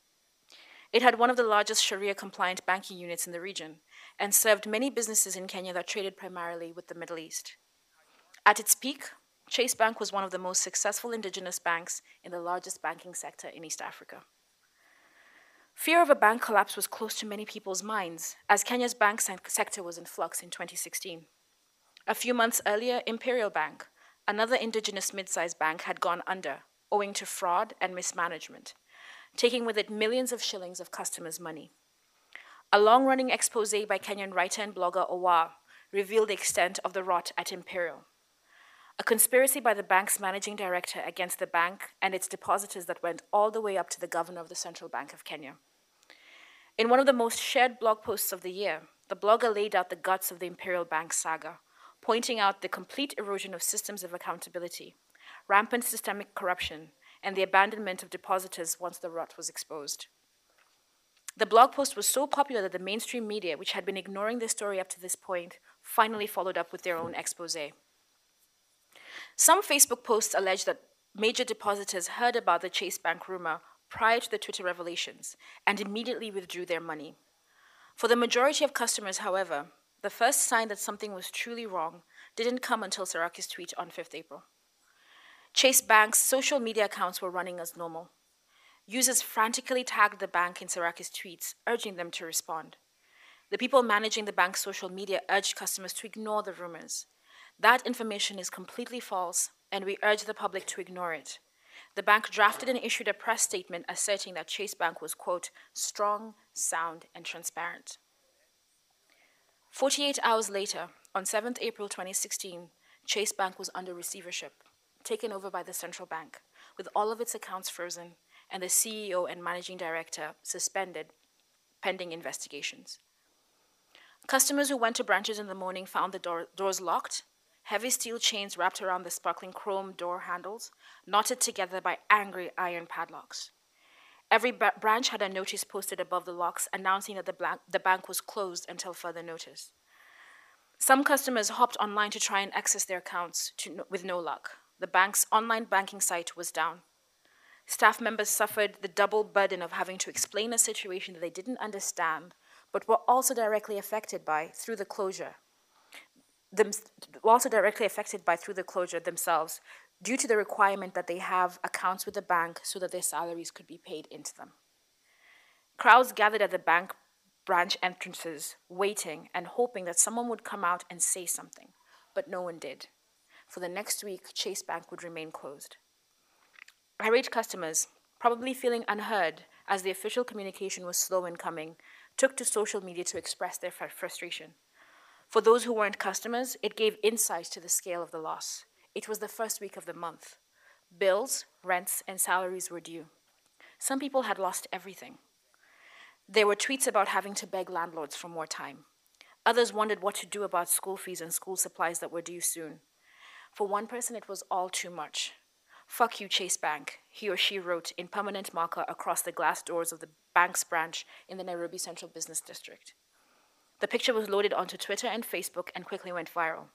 It had one of the largest Sharia compliant banking units in the region and served many businesses in Kenya that traded primarily with the Middle East. At its peak, Chase Bank was one of the most successful indigenous banks in the largest banking sector in East Africa. Fear of a bank collapse was close to many people's minds as Kenya's bank sector was in flux in 2016. A few months earlier, Imperial Bank, another indigenous mid sized bank, had gone under owing to fraud and mismanagement, taking with it millions of shillings of customers' money. A long running expose by Kenyan writer and blogger Owaahh revealed the extent of the rot at Imperial. A conspiracy by the bank's managing director against the bank and its depositors that went all the way up to the governor of the Central Bank of Kenya. In one of the most shared blog posts of the year, the blogger laid out the guts of the Imperial Bank saga, pointing out the complete erosion of systems of accountability, rampant systemic corruption, and the abandonment of depositors once the rot was exposed. The blog post was so popular that the mainstream media, which had been ignoring the story up to this point, finally followed up with their own expose. Some Facebook posts allege that major depositors heard about the Chase Bank rumor prior to the Twitter revelations and immediately withdrew their money. For the majority of customers, however, the first sign that something was truly wrong didn't come until Seraki's tweet on 5th April. Chase Bank's social media accounts were running as normal. Users frantically tagged the bank in Seraki's tweets, urging them to respond. The people managing the bank's social media urged customers to ignore the rumors. That information is completely false, and we urge the public to ignore it. The bank drafted and issued a press statement asserting that Chase Bank was, quote, strong, sound, and transparent. 48 hours later, on 7th April 2016, Chase Bank was under receivership, taken over by the central bank, with all of its accounts frozen and the CEO and managing director suspended pending investigations. Customers who went to branches in the morning found the door, doors locked heavy steel chains wrapped around the sparkling chrome door handles, knotted together by angry iron padlocks. Every branch had a notice posted above the locks announcing that the, the bank was closed until further notice. Some customers hopped online to try and access their accounts to, with no luck. The bank's online banking site was down. Staff members suffered the double burden of having to explain a situation that they didn't understand, but were also directly affected by through the closure them, also directly affected by through the closure themselves due to the requirement that they have accounts with the bank so that their salaries could be paid into them. Crowds gathered at the bank branch entrances, waiting and hoping that someone would come out and say something, but no one did. For the next week, Chase Bank would remain closed. Irate customers, probably feeling unheard as the official communication was slow in coming, took to social media to express their frustration. For those who weren't customers, it gave insight to the scale of the loss. It was the first week of the month. Bills, rents, and salaries were due. Some people had lost everything. There were tweets about having to beg landlords for more time. Others wondered what to do about school fees and school supplies that were due soon. For one person, it was all too much. Fuck you, Chase Bank, he or she wrote in permanent marker across the glass doors of the bank's branch in the Nairobi Central Business District. The picture was loaded onto Twitter and Facebook and quickly went viral.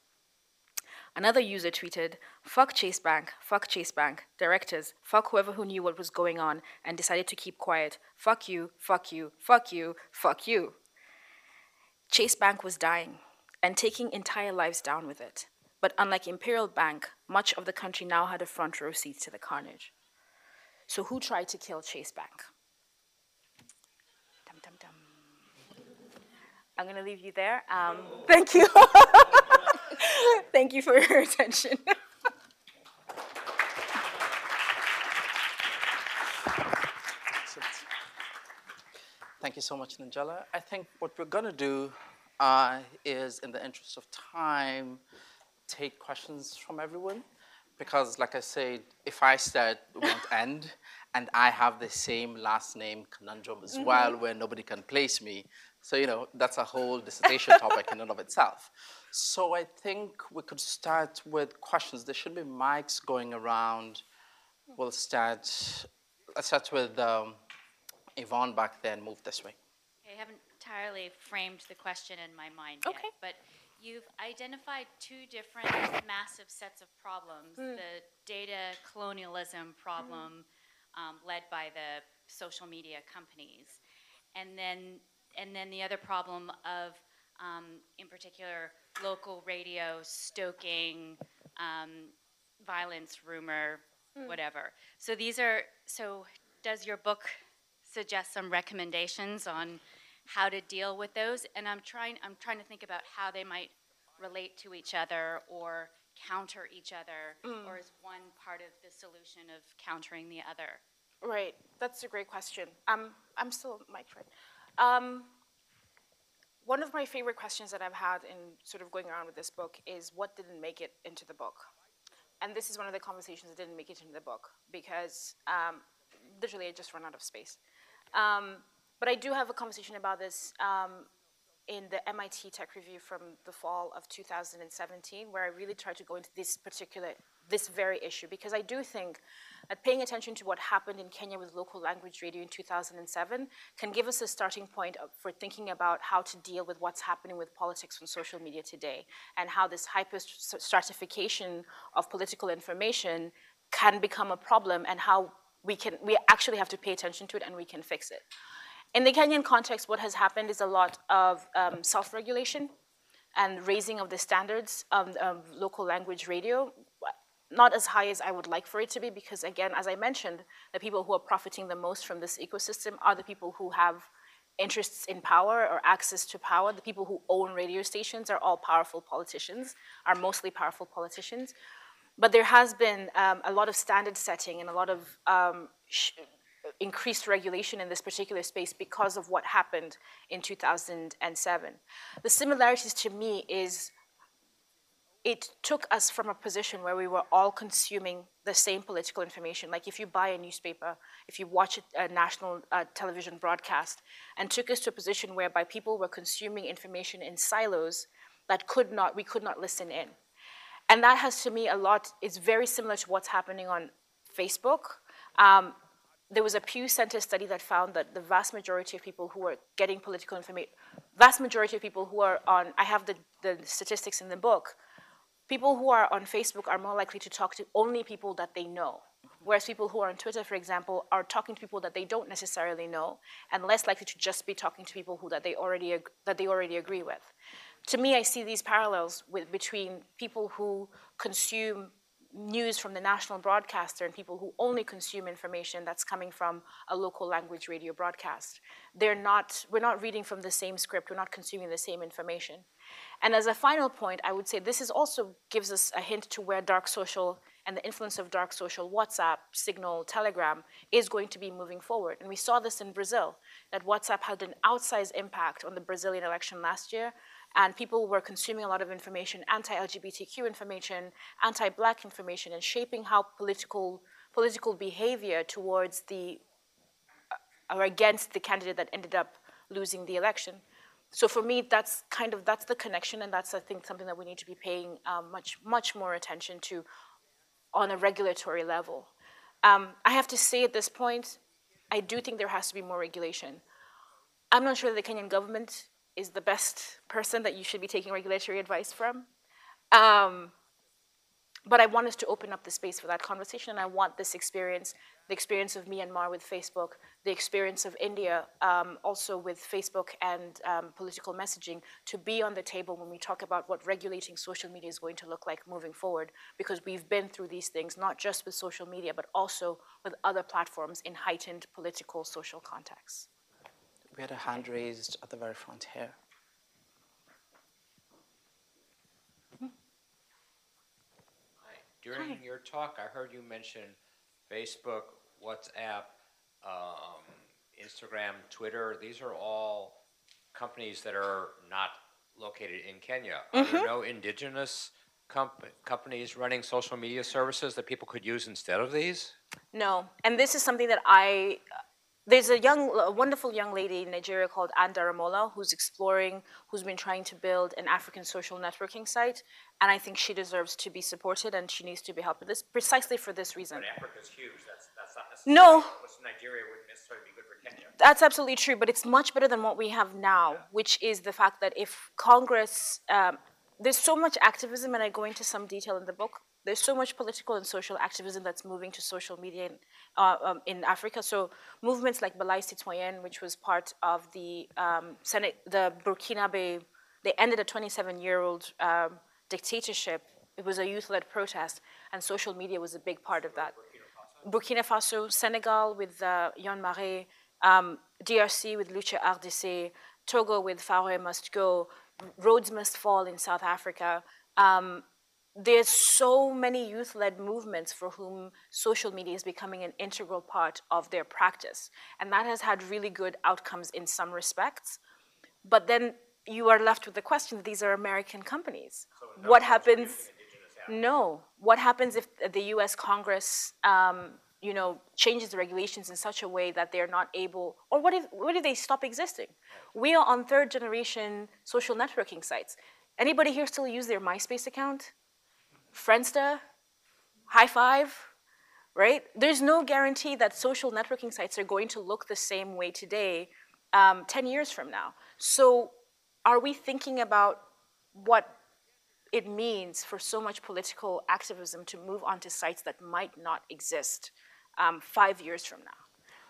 Another user tweeted, Fuck Chase Bank, fuck Chase Bank, directors, fuck whoever who knew what was going on and decided to keep quiet. Fuck you, fuck you, fuck you, fuck you. Chase Bank was dying and taking entire lives down with it. But unlike Imperial Bank, much of the country now had a front row seat to the carnage. So who tried to kill Chase Bank? I'm going to leave you there. Um, thank you. thank you for your attention. Thank you so much, Nanjala. I think what we're going to do uh, is, in the interest of time, take questions from everyone. Because, like I said, if I start, it won't end. And I have the same last name conundrum as mm -hmm. well, where nobody can place me. So, you know, that's a whole dissertation topic in and of itself. So I think we could start with questions. There should be mics going around. We'll start, let's start with um, Yvonne back there and move this way. I haven't entirely framed the question in my mind okay. yet, but you've identified two different massive sets of problems. Mm. The data colonialism problem mm. um, led by the social media companies, and then and then the other problem of, um, in particular, local radio stoking um, violence, rumor, mm. whatever. So these are, so does your book suggest some recommendations on how to deal with those? And I'm trying, I'm trying to think about how they might relate to each other or counter each other, mm. or is one part of the solution of countering the other? Right, that's a great question. Um, I'm still mic right. Um, one of my favorite questions that I've had in sort of going around with this book is what didn't make it into the book? And this is one of the conversations that didn't make it into the book because um, literally I just ran out of space. Um, but I do have a conversation about this um, in the MIT Tech Review from the fall of 2017, where I really tried to go into this particular, this very issue, because I do think that paying attention to what happened in Kenya with local language radio in 2007 can give us a starting point for thinking about how to deal with what's happening with politics on social media today, and how this hyper stratification of political information can become a problem, and how we can we actually have to pay attention to it and we can fix it. In the Kenyan context, what has happened is a lot of um, self-regulation and raising of the standards of um, local language radio, not as high as I would like for it to be, because again, as I mentioned, the people who are profiting the most from this ecosystem are the people who have interests in power or access to power. The people who own radio stations are all powerful politicians, are mostly powerful politicians. But there has been um, a lot of standard setting and a lot of um, increased regulation in this particular space because of what happened in 2007. The similarities to me is it took us from a position where we were all consuming the same political information. Like if you buy a newspaper, if you watch a, national uh, television broadcast, and took us to a position whereby people were consuming information in silos that could not, we could not listen in. And that has to me a lot, it's very similar to what's happening on Facebook. Um, there was a Pew Center study that found that the vast majority of people who are getting political information, vast majority of people who are on, I have the, the statistics in the book, people who are on Facebook are more likely to talk to only people that they know. Whereas people who are on Twitter, for example, are talking to people that they don't necessarily know, and less likely to just be talking to people who that they already that they already agree with. To me, I see these parallels with, between people who consume news from the national broadcaster and people who only consume information that's coming from a local language radio broadcast. They're not, we're not reading from the same script, we're not consuming the same information. And as a final point, I would say this is also gives us a hint to where dark social and the influence of dark social, WhatsApp, Signal, Telegram, is going to be moving forward. And we saw this in Brazil, that WhatsApp had an outsized impact on the Brazilian election last year, and people were consuming a lot of information, anti-LGBTQ information, anti-black information, and shaping how political political behavior towards the uh, or against the candidate that ended up losing the election. So for me, that's kind of that's the connection, and that's I think something that we need to be paying um, much much more attention to on a regulatory level. Um, I have to say at this point, I do think there has to be more regulation. I'm not sure that the Kenyan government is the best person that you should be taking regulatory advice from. Um, but I want us to open up the space for that conversation. And I want this experience, the experience of Myanmar with Facebook, the experience of India um, also with Facebook and um, political messaging to be on the table when we talk about what regulating social media is going to look like moving forward. Because we've been through these things, not just with social media, but also with other platforms in heightened political social contexts. We had a hand raised at the very front here. Hi. During Hi. your talk, I heard you mention Facebook, WhatsApp, um, Instagram, Twitter. These are all companies that are not located in Kenya. Are there mm-hmm. no indigenous comp- companies running social media services that people could use instead of these? No, and this is something that I there's a young, a wonderful young lady in Nigeria called Anne Daramola who's exploring, who's been trying to build an African social networking site, and I think she deserves to be supported and she needs to be helped with this precisely for this reason. But Africa's huge. That's, that's not necessarily no. what's Nigeria wouldn't necessarily be good for Kenya. That's absolutely true, but it's much better than what we have now, yeah. which is the fact that if Congress, um, there's so much activism, and I go into some detail in the book there's so much political and social activism that's moving to social media in, uh, um, in Africa. So movements like Balai Citoyen, which was part of the um, Senate, the Burkinabe, they ended a 27-year-old um, dictatorship. It was a youth-led protest, and social media was a big part of that. Burkina Faso, Senegal with uh, Y'en Marre, um, DRC with Lucha RDC, Togo with Faure Must Go, Rhodes Must Fall in South Africa. Um, there's so many youth-led movements for whom social media is becoming an integral part of their practice. And that has had really good outcomes in some respects. But then you are left with the question, these are American companies. So what happens, no, what happens if the US Congress um, you know, changes the regulations in such a way that they're not able, or what if, what if they stop existing? We are on third generation social networking sites. Anybody here still use their MySpace account? Friendster? Hi5? Right? There's no guarantee that social networking sites are going to look the same way today, um, 10 years from now. So, are we thinking about what it means for so much political activism to move onto sites that might not exist um, five years from now?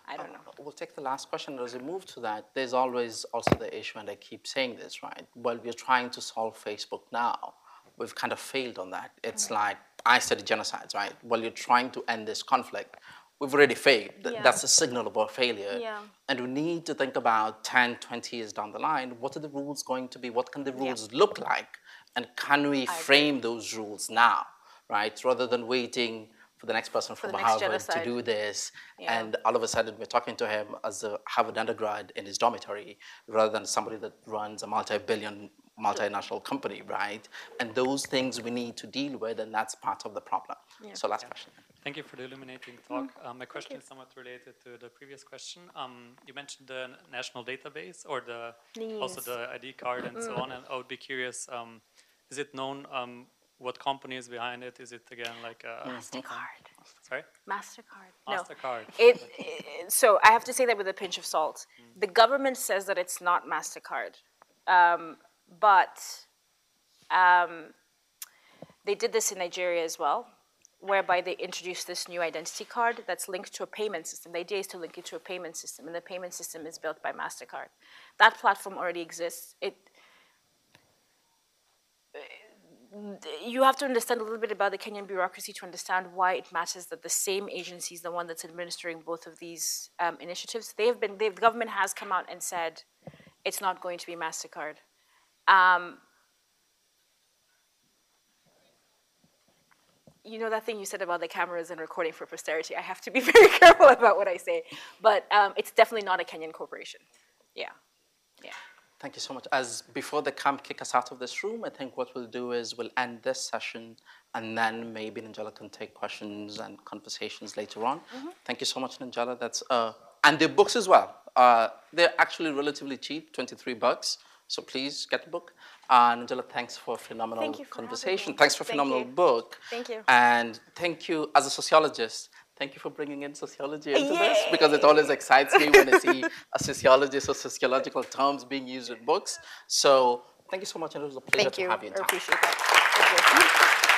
I don't know. We'll take the last question. As we move to that, there's always also the issue, and I keep saying this, right? While we're trying to solve Facebook now, we've kind of failed on that. It's like I study genocides, right? While you're trying to end this conflict, we've already failed. Yeah. That's a signal about failure. Yeah. And we need to think about 10, 20 years down the line, what are the rules going to be? What can the rules look like? And can we frame those rules now, right? Rather than waiting for the next person from next Harvard genocide. to do this. Yeah. And all of a sudden, we're talking to him as a Harvard undergrad in his dormitory rather than somebody that runs a multi billion multinational company, right? And those things we need to deal with, and that's part of the problem. So, last question. Thank you for the illuminating talk. Um, my question is somewhat related to the previous question. Um, you mentioned the national database or the also the ID card and so on. And I would be curious: um, is it known um, what company is behind it? Is it again like a MasterCard. sorry MasterCard. No. Mastercard? It, it- so I have to say that with a pinch of salt. The government says that it's not Mastercard, um, but um, they did this in Nigeria as well, whereby they introduced this new identity card that's linked to a payment system. The idea is to link it to a payment system, and the payment system is built by Mastercard. That platform already exists. It you have to understand a little bit about the Kenyan bureaucracy to understand why it matters that the same agency is the one that's administering both of these um, initiatives. They have been, the government has come out and said it's not going to be Mastercard. Um, you know that thing you said about the cameras and recording for posterity. I have to be very careful about what I say, but um, it's definitely not a Kenyan corporation. Yeah, yeah. Thank you so much. As before the camp kick us out of this room, I think what we'll do is we'll end this session and then maybe Nanjala can take questions and conversations later on. Thank you so much, Nanjala. That's uh, and the books as well. Uh, they're actually relatively cheap, 23 bucks. So please get the book. Uh, Nanjala, thanks for a phenomenal Thank for conversation. Thanks for a phenomenal you. book. Thank you. And thank you as a sociologist. Thank you for bringing in sociology into this because it always excites me when I see a sociologist or sociological terms being used in books. So thank you so much, and it was a pleasure Thank to you. have you in I appreciate that. Thank you.